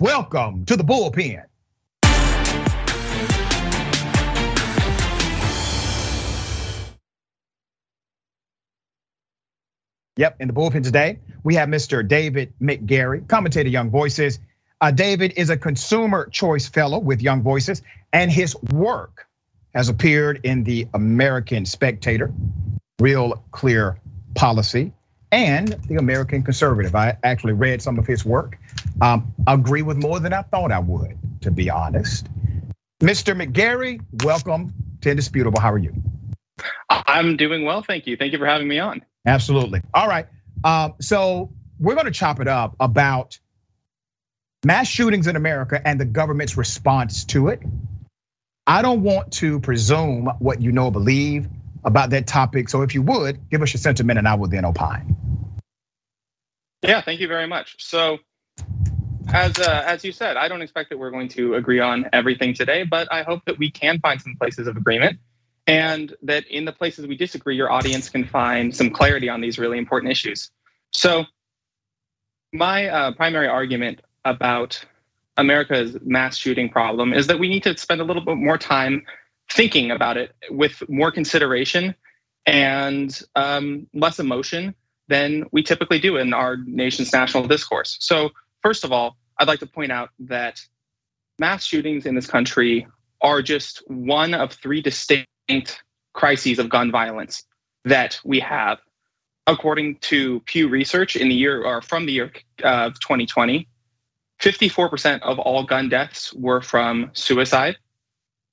Welcome to the bullpen. Yep, in the bullpen today, we have Mr. David McGarry, commentator Young Voices. Uh, David is a consumer choice fellow with Young Voices, and his work has appeared in the American Spectator, Real Clear Policy, and the American Conservative. I actually read some of his work. Um, agree with more than I thought I would, to be honest. Mr. McGarry, welcome to Indisputable. How are you? I'm doing well, thank you. Thank you for having me on. Absolutely. All right. Um, so we're going to chop it up about mass shootings in America and the government's response to it. I don't want to presume what you know or believe about that topic. So if you would, give us your sentiment and I will then opine. Yeah, thank you very much. So as uh, as you said, I don't expect that we're going to agree on everything today, but I hope that we can find some places of agreement and that in the places we disagree, your audience can find some clarity on these really important issues. So my uh, primary argument about America's mass shooting problem is that we need to spend a little bit more time thinking about it with more consideration and um, less emotion than we typically do in our nation's national discourse. So, first of all, I'd like to point out that mass shootings in this country are just one of three distinct crises of gun violence that we have. According to Pew Research, in the year or from the year of 2020, 54% of all gun deaths were from suicide,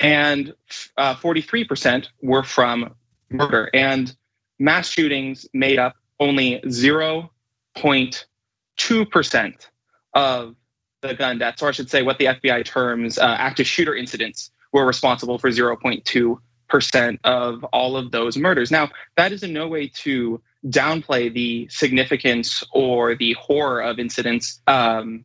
and 43% uh, were from murder. And mass shootings made up only 0.2% of the gun deaths, or I should say, what the FBI terms uh, active shooter incidents were responsible for 0.2% of all of those murders. Now, that is in no way to downplay the significance or the horror of incidents um,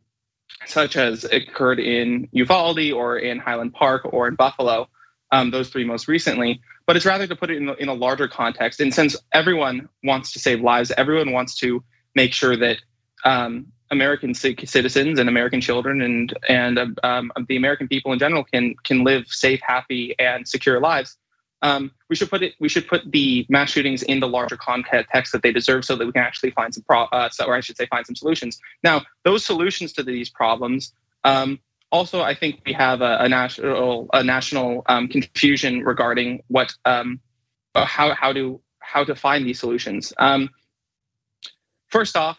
such as occurred in Uvalde or in Highland Park or in Buffalo, um, those three most recently but it's rather to put it in, in a larger context. And since everyone wants to save lives, everyone wants to make sure that um, American citizens and American children and and um, the American people in general can can live safe, happy, and secure lives. Um, we should put it. We should put the mass shootings in the larger context that they deserve, so that we can actually find some pro, uh, or I should say, find some solutions. Now, those solutions to these problems um, also, I think we have a, a national a national um, confusion regarding what um, uh, how how to how to find these solutions. Um, first off,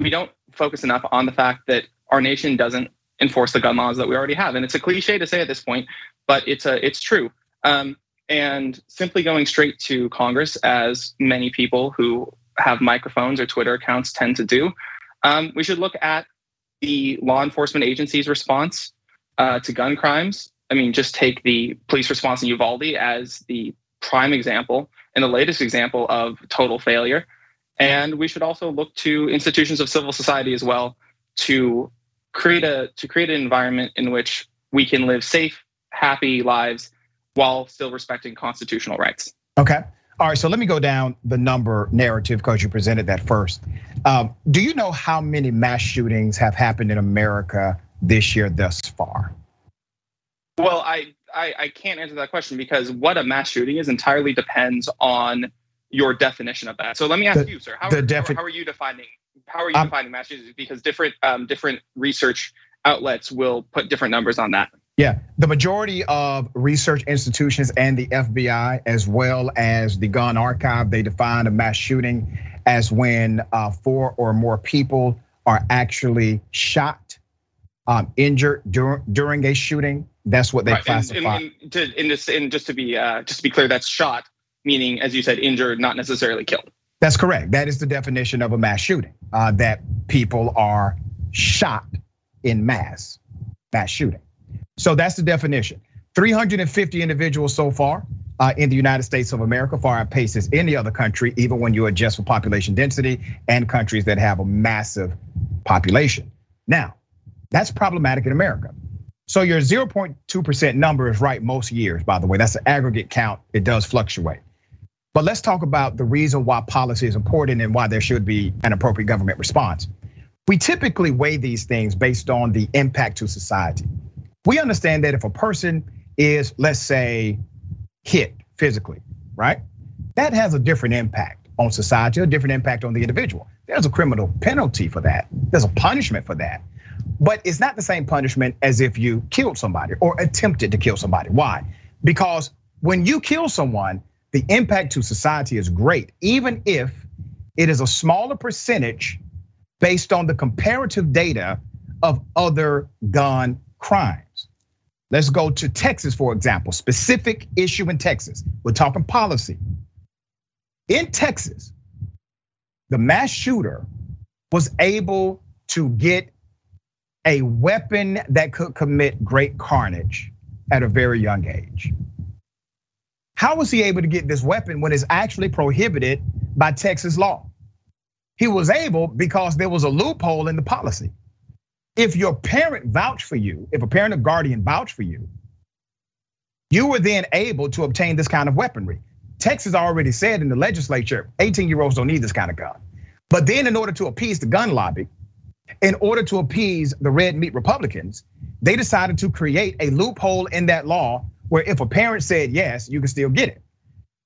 we don't focus enough on the fact that our nation doesn't enforce the gun laws that we already have, and it's a cliche to say at this point, but it's a it's true. Um, and simply going straight to Congress, as many people who have microphones or Twitter accounts tend to do, um, we should look at the law enforcement agency's response uh, to gun crimes. I mean, just take the police response in Uvalde as the prime example and the latest example of total failure. And we should also look to institutions of civil society as well to create a to create an environment in which we can live safe, happy lives while still respecting constitutional rights. Okay. All right, so let me go down the number narrative because you presented that first. Um, do you know how many mass shootings have happened in America this year thus far? Well, I, I, I can't answer that question because what a mass shooting is entirely depends on your definition of that. So let me ask the, you, sir, how, are, defi- how, are you defining how are you um, defining mass shootings? Because different um, different research outlets will put different numbers on that. Yeah, the majority of research institutions and the FBI, as well as the gun archive, they define a mass shooting as when uh, four or more people are actually shot, um, injured during during a shooting. That's what they right. classify. And, and, to, and, just, and just to be uh, just to be clear, that's shot, meaning as you said, injured, not necessarily killed. That's correct. That is the definition of a mass shooting. Uh, that people are shot in mass, mass shooting. So that's the definition. 350 individuals so far uh, in the United States of America, far outpaces any other country, even when you adjust for population density and countries that have a massive population. Now, that's problematic in America. So your 0.2% number is right most years, by the way. That's an aggregate count. It does fluctuate. But let's talk about the reason why policy is important and why there should be an appropriate government response. we typically weigh these things based on the impact to society. We understand that if a person is, let's say, hit physically, right? That has a different impact on society, a different impact on the individual. There's a criminal penalty for that. There's a punishment for that. But it's not the same punishment as if you killed somebody or attempted to kill somebody. Why? Because when you kill someone, the impact to society is great, even if it is a smaller percentage based on the comparative data of other gun crimes. Let's go to Texas, for example, specific issue in Texas. We're talking policy. In Texas, the mass shooter was able to get a weapon that could commit great carnage at a very young age. How was he able to get this weapon when it's actually prohibited by Texas law? He was able because there was a loophole in the policy. If your parent vouched for you, if a parent or guardian vouched for you, you were then able to obtain this kind of weaponry. Texas already said in the legislature, 18 year olds don't need this kind of gun. But then, in order to appease the gun lobby, in order to appease the red meat Republicans, they decided to create a loophole in that law where if a parent said yes, you can still get it.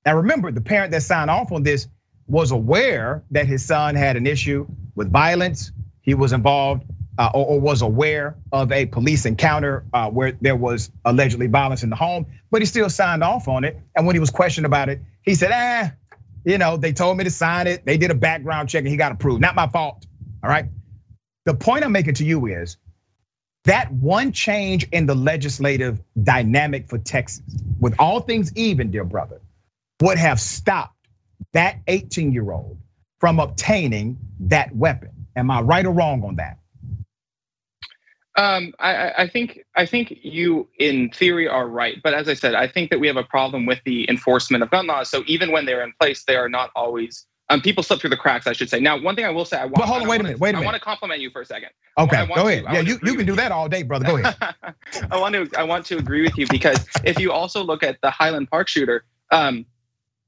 Now remember, the parent that signed off on this was aware that his son had an issue with violence. He was involved uh, or was aware of a police encounter uh, where there was allegedly violence in the home, but he still signed off on it. And when he was questioned about it, he said, "Ah, you know, they told me to sign it. They did a background check and he got approved. Not my fault." All right. The point I'm making to you is that one change in the legislative dynamic for Texas, with all things even, dear brother, would have stopped that 18 year old from obtaining that weapon. Am I right or wrong on that? Um, I, I, think I think you, in theory, are right. But as I said, I think that we have a problem with the enforcement of gun laws. So even when they're in place, they are not always um, people slip through the cracks, I should say. Now, one thing I will say, I want. But hold on, wait a minute, wait a minute. I want to compliment you for a second. Okay, go ahead. To, yeah, you, you can do that all day, brother. Go ahead. I want to I want to agree with you because if you also look at the Highland Park shooter, um,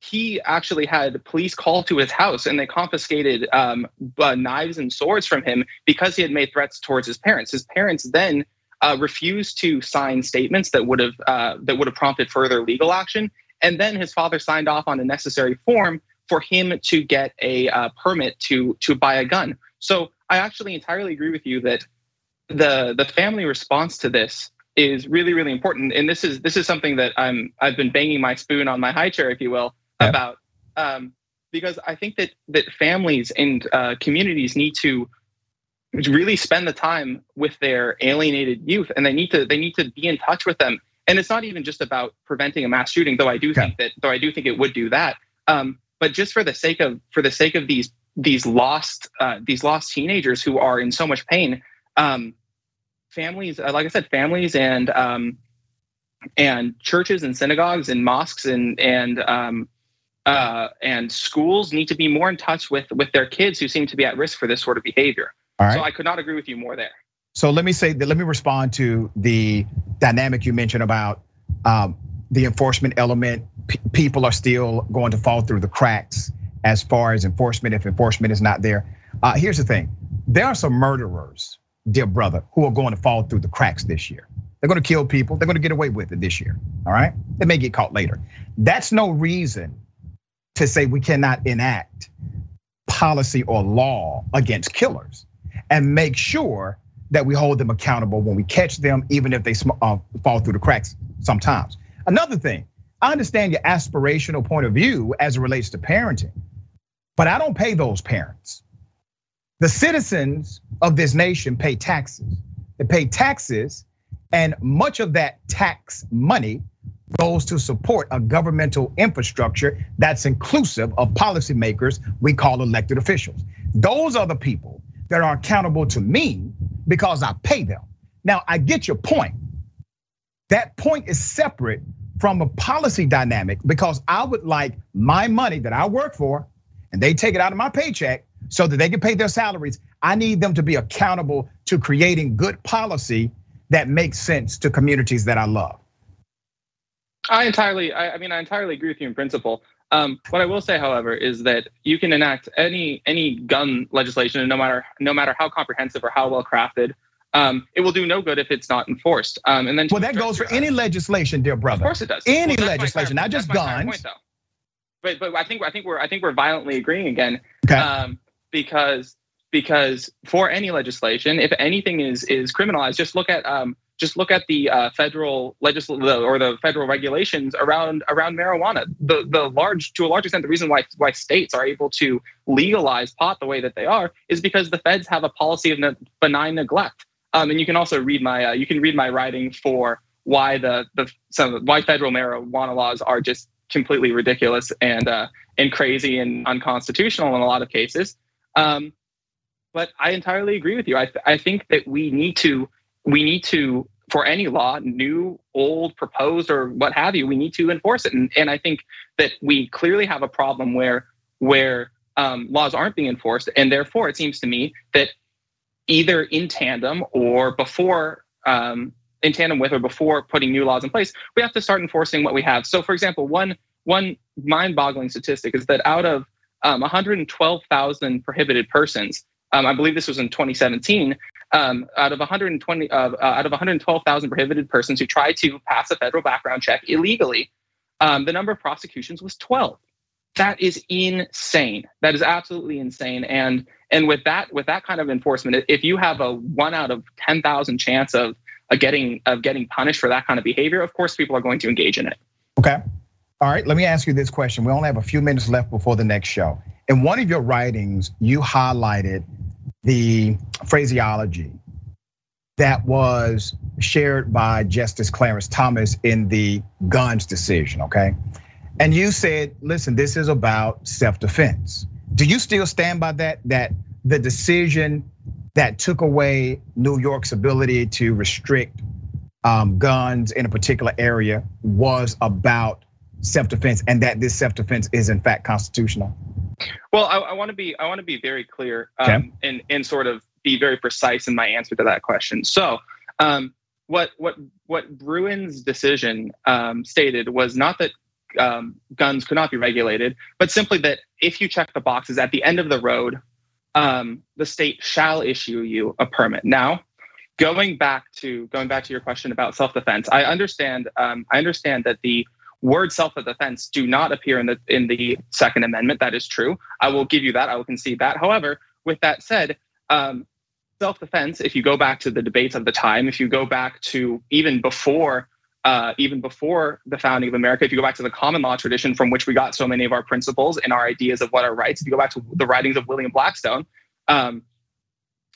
he actually had police call to his house and they confiscated um, uh, knives and swords from him because he had made threats towards his parents. His parents then uh, refused to sign statements that would have uh, that would have prompted further legal action, and then his father signed off on a necessary form for him to get a uh, permit to to buy a gun. So I actually entirely agree with you that the the family response to this is really really important, and this is this is something that I'm I've been banging my spoon on my high chair, if you will, yeah. about um, because I think that that families and uh, communities need to really spend the time with their alienated youth, and they need to they need to be in touch with them. And it's not even just about preventing a mass shooting, though I do think that though I do think it would do that. Um, but just for the sake of for the sake of these these lost uh, these lost teenagers who are in so much pain, um, families, uh, like I said, families and um, and churches and synagogues and mosques and and um, uh, and schools need to be more in touch with with their kids who seem to be at risk for this sort of behavior. So I could not agree with you more there. So let me say that let me respond to the dynamic you mentioned about um, the enforcement element, people are still going to fall through the cracks as far as enforcement if enforcement is not there. Uh, here's the thing there are some murderers, dear brother, who are going to fall through the cracks this year. They're going to kill people. They're going to get away with it this year. All right. They may get caught later. That's no reason to say we cannot enact policy or law against killers and make sure that we hold them accountable when we catch them, even if they uh, fall through the cracks sometimes. Another thing, I understand your aspirational point of view as it relates to parenting, but I don't pay those parents. The citizens of this nation pay taxes. They pay taxes, and much of that tax money goes to support a governmental infrastructure that's inclusive of policymakers we call elected officials. Those are the people that are accountable to me because I pay them. Now, I get your point. That point is separate from a policy dynamic because I would like my money that I work for and they take it out of my paycheck so that they can pay their salaries. I need them to be accountable to creating good policy that makes sense to communities that I love. I entirely, I mean, I entirely agree with you in principle. Um, what I will say, however, is that you can enact any any gun legislation, no matter no matter how comprehensive or how well crafted. Um, it will do no good if it's not enforced. Um, and then well, that goes for any legislation, dear brother. Of course, it does. Any well, legislation, not just guns. Point, but but I think I think we're I think we're violently agreeing again. Okay. Um, because because for any legislation, if anything is is criminalized, just look at um, just look at the uh, federal legislative or the federal regulations around around marijuana. The the large to a large extent, the reason why why states are able to legalize pot the way that they are is because the feds have a policy of benign neglect. Um, and you can also read my uh, you can read my writing for why the the some why federal marijuana laws are just completely ridiculous and uh, and crazy and unconstitutional in a lot of cases. Um, but I entirely agree with you. I, th- I think that we need to we need to for any law, new, old, proposed, or what have you, we need to enforce it. And, and I think that we clearly have a problem where where um, laws aren't being enforced, and therefore it seems to me that either in tandem or before um, in tandem with or before putting new laws in place, we have to start enforcing what we have. So, for example, one one mind-boggling statistic is that out of um, 112,000 prohibited persons, um, I believe this was in 2017, um, out of 120 uh, uh, out of 112,000 prohibited persons who tried to pass a federal background check illegally, um, the number of prosecutions was 12. That is insane. That is absolutely insane. And and with that with that kind of enforcement, if you have a one out of 10,000 chance of, of getting of getting punished for that kind of behavior, of course people are going to engage in it. Okay. All right, let me ask you this question. We only have a few minutes left before the next show. In one of your writings, you highlighted the phraseology that was shared by Justice Clarence Thomas in the guns decision, okay? And you said, listen, this is about self defense. Do you still stand by that? That the decision that took away New York's ability to restrict um, guns in a particular area was about self defense and that this self defense is in fact constitutional? Well, I, I want to be I want to be very clear um, and and sort of be very precise in my answer to that question. So, um, what what what Bruen's decision um, stated was not that um, guns could not be regulated, but simply that if you check the boxes at the end of the road, um, the state shall issue you a permit. Now, going back to going back to your question about self-defense, I understand um, I understand that the word self-defense do not appear in the in the Second Amendment. That is true. I will give you that. I will concede that. However, with that said, um, self-defense. If you go back to the debates of the time, if you go back to even before uh, even before the founding of America, if you go back to the common law tradition from which we got so many of our principles and our ideas of what are rights, if you go back to the writings of William Blackstone, um,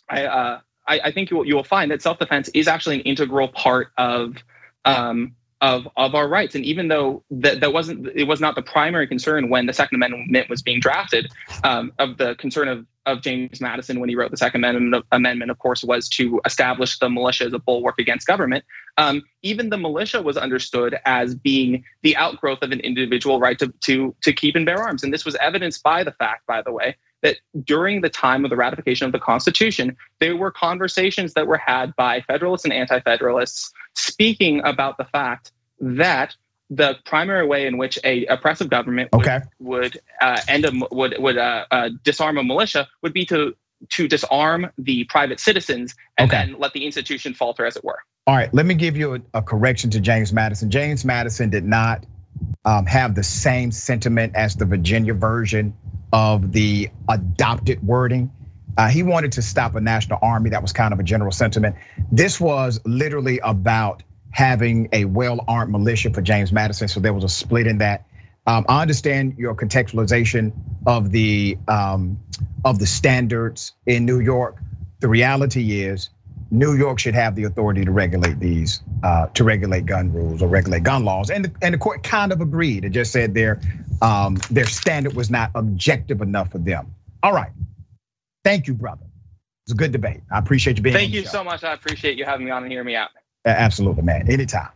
I, uh, I, I, think you will, you will find that self-defense is actually an integral part of um, of of our rights. And even though that that wasn't it was not the primary concern when the Second Amendment was being drafted, um, of the concern of of James Madison when he wrote the Second Amendment, amendment of course, was to establish the militia as a bulwark against government. Um, even the militia was understood as being the outgrowth of an individual right to, to, to keep and bear arms. And this was evidenced by the fact, by the way, that during the time of the ratification of the Constitution, there were conversations that were had by Federalists and Anti Federalists speaking about the fact that the primary way in which a oppressive government would, okay. would uh, end a, would would uh, uh, disarm a militia would be to to disarm the private citizens and okay. then let the institution falter, as it were. All right, let me give you a, a correction to James Madison. James Madison did not um, have the same sentiment as the Virginia version of the adopted wording. Uh, he wanted to stop a national army. That was kind of a general sentiment. This was literally about having a well-armed militia for James Madison. So there was a split in that. Um, I understand your contextualization of the um, of the standards in New York. The reality is, New York should have the authority to regulate these, uh, to regulate gun rules or regulate gun laws. And the, and the court kind of agreed. It just said their um, their standard was not objective enough for them. All right, thank you, brother. It's a good debate. I appreciate you being. Here. Thank you so much. I appreciate you having me on and hearing me out. Absolutely, man. Anytime.